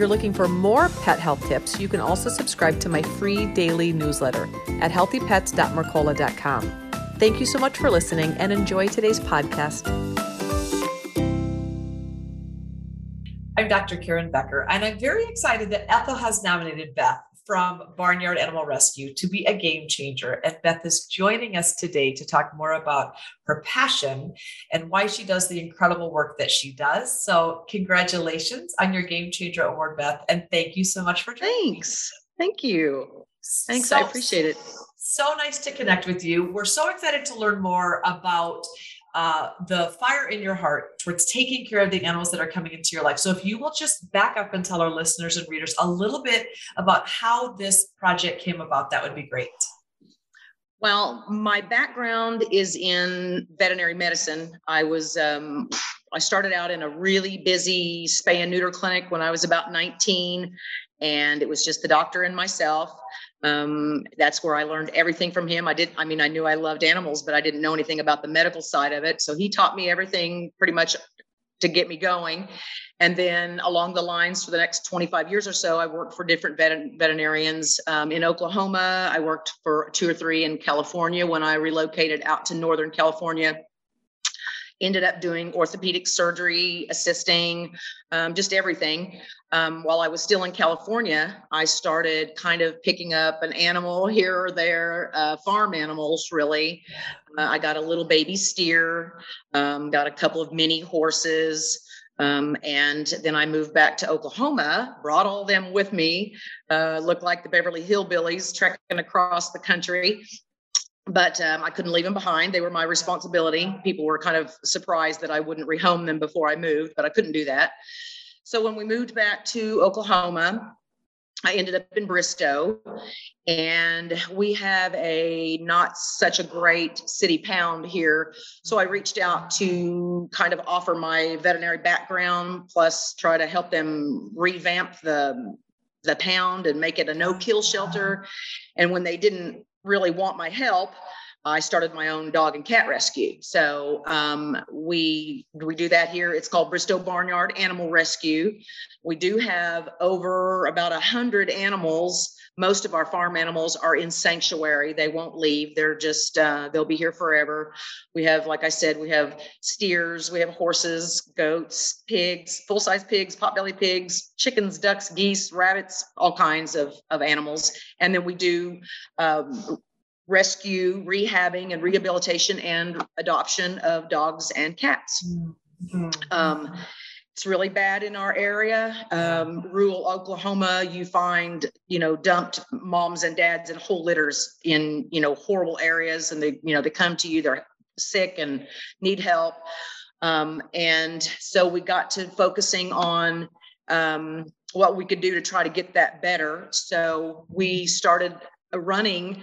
You're looking for more pet health tips, you can also subscribe to my free daily newsletter at healthypets.mercola.com. Thank you so much for listening and enjoy today's podcast. I'm Dr. Karen Becker, and I'm very excited that Ethel has nominated Beth from Barnyard Animal Rescue to be a game changer. And Beth is joining us today to talk more about her passion and why she does the incredible work that she does. So, congratulations on your Game Changer Award, Beth. And thank you so much for joining. Thanks. Thank you. Thanks. So, I appreciate it. So nice to connect with you. We're so excited to learn more about uh, the fire in your heart towards taking care of the animals that are coming into your life. So, if you will just back up and tell our listeners and readers a little bit about how this project came about, that would be great. Well, my background is in veterinary medicine. I was um, I started out in a really busy spay and neuter clinic when I was about 19, and it was just the doctor and myself. Um, that's where I learned everything from him. I did, I mean, I knew I loved animals, but I didn't know anything about the medical side of it. So he taught me everything pretty much to get me going. And then along the lines for the next 25 years or so, I worked for different vet- veterinarians um, in Oklahoma. I worked for two or three in California when I relocated out to Northern California ended up doing orthopedic surgery, assisting, um, just everything. Um, while I was still in California, I started kind of picking up an animal here or there, uh, farm animals, really. Uh, I got a little baby steer, um, got a couple of mini horses. Um, and then I moved back to Oklahoma, brought all them with me, uh, looked like the Beverly Hillbillies trekking across the country but um, I couldn't leave them behind. They were my responsibility. People were kind of surprised that I wouldn't rehome them before I moved, but I couldn't do that. So when we moved back to Oklahoma, I ended up in Bristow, and we have a not such a great city pound here. So I reached out to kind of offer my veterinary background, plus try to help them revamp the the pound and make it a no kill shelter. And when they didn't really want my help, I started my own dog and cat rescue. So um, we we do that here. It's called Bristow Barnyard Animal Rescue. We do have over about a hundred animals. Most of our farm animals are in sanctuary. They won't leave. They're just uh, they'll be here forever. We have, like I said, we have steers, we have horses, goats, pigs, full size pigs, potbelly pigs, chickens, ducks, geese, rabbits, all kinds of of animals. And then we do um, rescue, rehabbing, and rehabilitation and adoption of dogs and cats. Mm-hmm. Um, it's really bad in our area. Um, rural Oklahoma, you find, you know, dumped moms and dads and whole litters in, you know, horrible areas, and they, you know, they come to you, they're sick and need help. Um, and so we got to focusing on um, what we could do to try to get that better. So we started running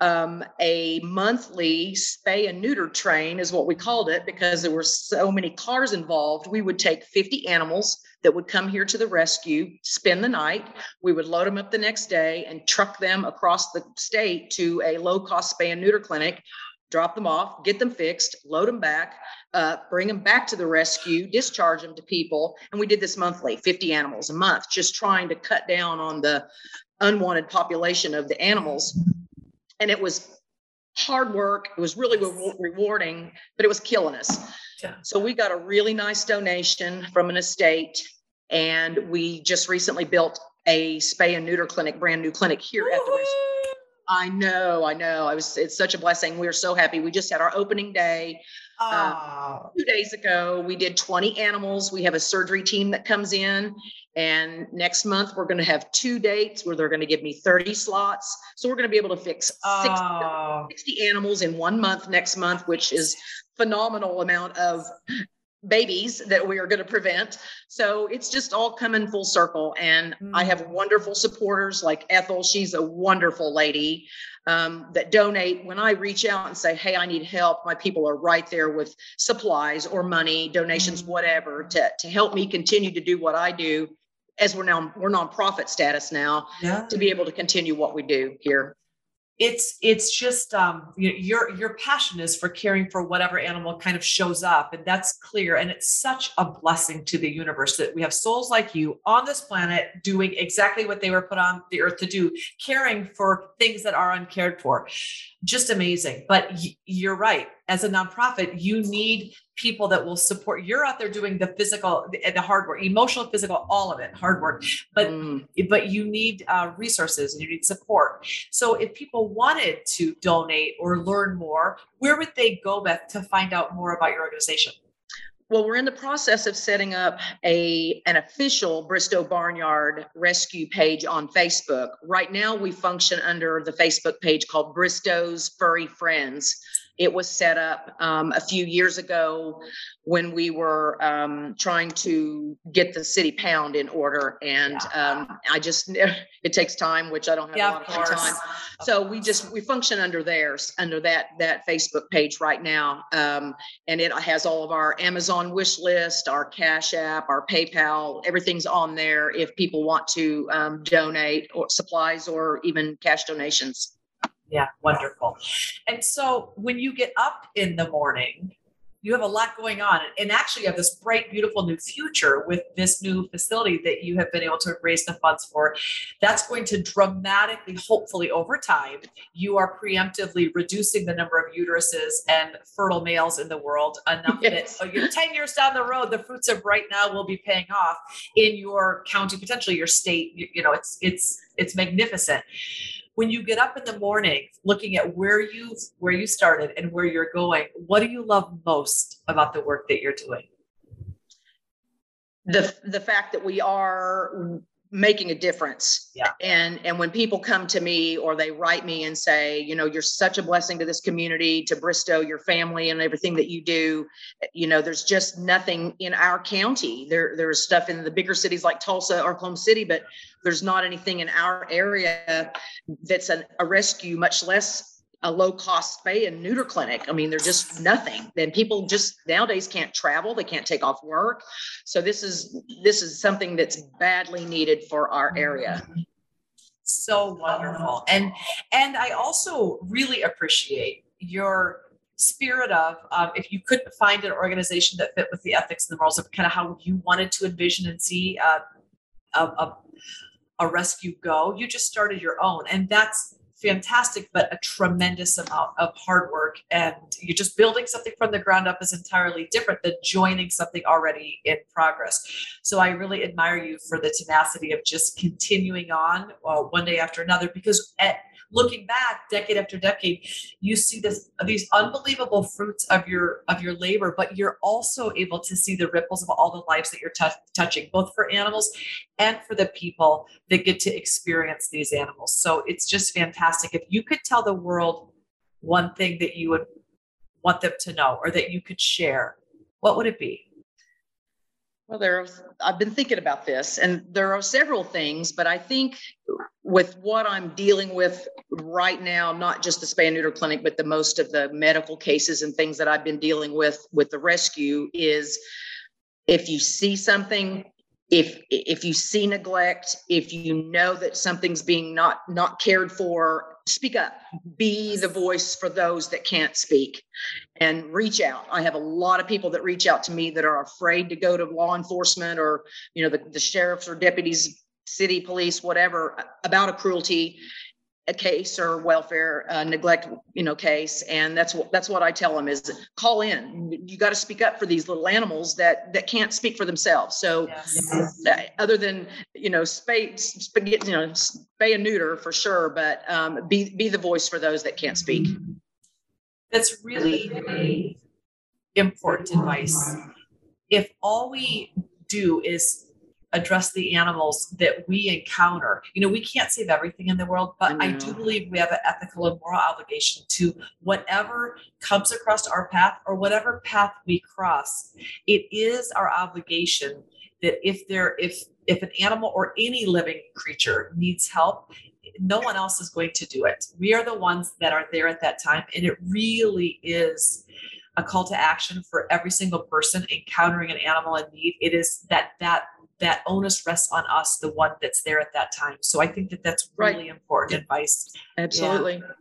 um, a monthly spay and neuter train is what we called it because there were so many cars involved. We would take 50 animals that would come here to the rescue spend the night. We would load them up the next day and truck them across the state to a low cost spay and neuter clinic drop them off get them fixed load them back uh, bring them back to the rescue discharge them to people. And we did this monthly 50 animals a month just trying to cut down on the unwanted population of the animals and it was hard work. It was really re- rewarding, but it was killing us. Yeah. So we got a really nice donation from an estate, and we just recently built a spay and neuter clinic, brand new clinic here at the rescue. I know, I know. I was. It's such a blessing. We are so happy. We just had our opening day. Uh, two days ago, we did 20 animals. We have a surgery team that comes in, and next month, we're going to have two dates where they're going to give me 30 slots. So we're going to be able to fix 60, oh. 60 animals in one month next month, which is phenomenal amount of babies that we are going to prevent. So it's just all coming full circle. And mm. I have wonderful supporters like Ethel. She's a wonderful lady um, that donate. When I reach out and say, hey, I need help, my people are right there with supplies or money, donations, mm. whatever, to, to help me continue to do what I do as we're now we're nonprofit status now yeah. to be able to continue what we do here it's it's just um you know, your your passion is for caring for whatever animal kind of shows up and that's clear and it's such a blessing to the universe that we have souls like you on this planet doing exactly what they were put on the earth to do caring for things that are uncared for. Just amazing but y- you're right as a nonprofit you need people that will support you're out there doing the physical the, the hard work emotional physical all of it hard work but mm. but you need uh, resources and you need support so if people wanted to donate or learn more where would they go beth to find out more about your organization well, we're in the process of setting up a an official Bristow Barnyard rescue page on Facebook. Right now, we function under the Facebook page called Bristow's Furry Friends. It was set up um, a few years ago when we were um, trying to get the city pound in order, and um, I just it takes time, which I don't have yeah, a lot of, of time. So we just we function under theirs, under that that Facebook page right now, um, and it has all of our Amazon wish list, our Cash App, our PayPal, everything's on there. If people want to um, donate or supplies or even cash donations. Yeah, wonderful. And so when you get up in the morning, you have a lot going on. And actually, you have this bright, beautiful new future with this new facility that you have been able to raise the funds for. That's going to dramatically, hopefully, over time, you are preemptively reducing the number of uteruses and fertile males in the world enough yes. that oh, 10 years down the road, the fruits of right now will be paying off in your county, potentially your state. You, you know, it's it's it's magnificent when you get up in the morning looking at where you where you started and where you're going what do you love most about the work that you're doing? The the fact that we are making a difference yeah. and and when people come to me or they write me and say you know you're such a blessing to this community to bristow your family and everything that you do you know there's just nothing in our county there there's stuff in the bigger cities like tulsa or oklahoma city but there's not anything in our area that's an, a rescue much less a low cost spay and neuter clinic. I mean, they're just nothing. Then people just nowadays can't travel, they can't take off work. So this is this is something that's badly needed for our area. So wonderful. And and I also really appreciate your spirit of um, if you couldn't find an organization that fit with the ethics and the morals of kind of how you wanted to envision and see uh, a, a, a rescue go, you just started your own. And that's fantastic, but a tremendous amount of hard work. And you're just building something from the ground up is entirely different than joining something already in progress. So I really admire you for the tenacity of just continuing on uh, one day after another because at looking back decade after decade you see this these unbelievable fruits of your of your labor but you're also able to see the ripples of all the lives that you're t- touching both for animals and for the people that get to experience these animals. So it's just fantastic. If you could tell the world one thing that you would want them to know or that you could share what would it be well, there. I've been thinking about this, and there are several things, but I think with what I'm dealing with right now, not just the spay neuter clinic, but the most of the medical cases and things that I've been dealing with with the rescue is if you see something, if if you see neglect, if you know that something's being not not cared for, speak up. Mm-hmm. Be the voice for those that can't speak and reach out. I have a lot of people that reach out to me that are afraid to go to law enforcement or you know the, the sheriffs or deputies city police whatever about a cruelty a case or welfare uh, neglect you know case and that's what that's what i tell them is call in. You got to speak up for these little animals that that can't speak for themselves. So yes. uh, other than you know spay, spay you know spay and neuter for sure but um, be be the voice for those that can't speak. That's really important advice. If all we do is address the animals that we encounter. You know, we can't save everything in the world, but I, I do believe we have an ethical and moral obligation to whatever comes across our path or whatever path we cross. It is our obligation that if there if if an animal or any living creature needs help, no one else is going to do it. We are the ones that are there at that time. And it really is a call to action for every single person encountering an animal in need. It is that that that onus rests on us, the one that's there at that time. So I think that that's really right. important advice. Absolutely. Yeah.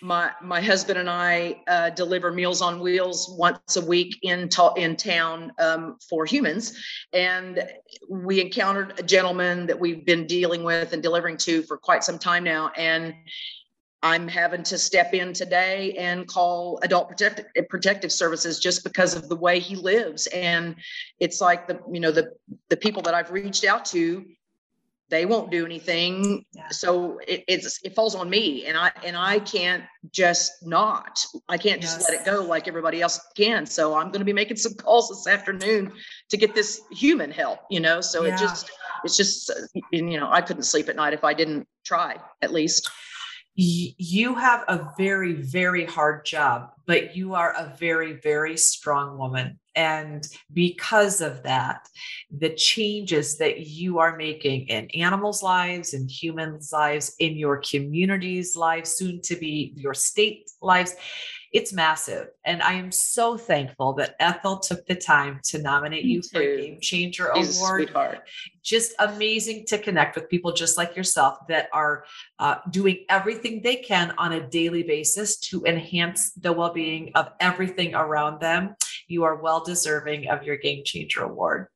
My my husband and I uh, deliver Meals on Wheels once a week in ta- in town um, for humans, and we encountered a gentleman that we've been dealing with and delivering to for quite some time now, and I'm having to step in today and call adult protective protective services just because of the way he lives. And it's like the, you know, the the people that I've reached out to, they won't do anything. Yeah. So it, it's it falls on me and I and I can't just not. I can't yes. just let it go like everybody else can. So I'm gonna be making some calls this afternoon to get this human help, you know. So yeah. it just it's just you know, I couldn't sleep at night if I didn't try at least you have a very, very hard job, but you are a very, very strong woman. And because of that, the changes that you are making in animals' lives, in humans' lives, in your community's lives, soon to be your state lives, it's massive. And I am so thankful that Ethel took the time to nominate Me you too. for a Game Changer She's Award. sweetheart. Just amazing to connect with people just like yourself that are uh, doing everything they can on a daily basis to enhance the well being of everything around them. You are well deserving of your Game Changer Award.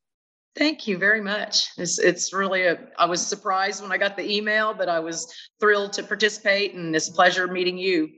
Thank you very much. It's, it's really a, I was surprised when I got the email, but I was thrilled to participate and it's a pleasure meeting you.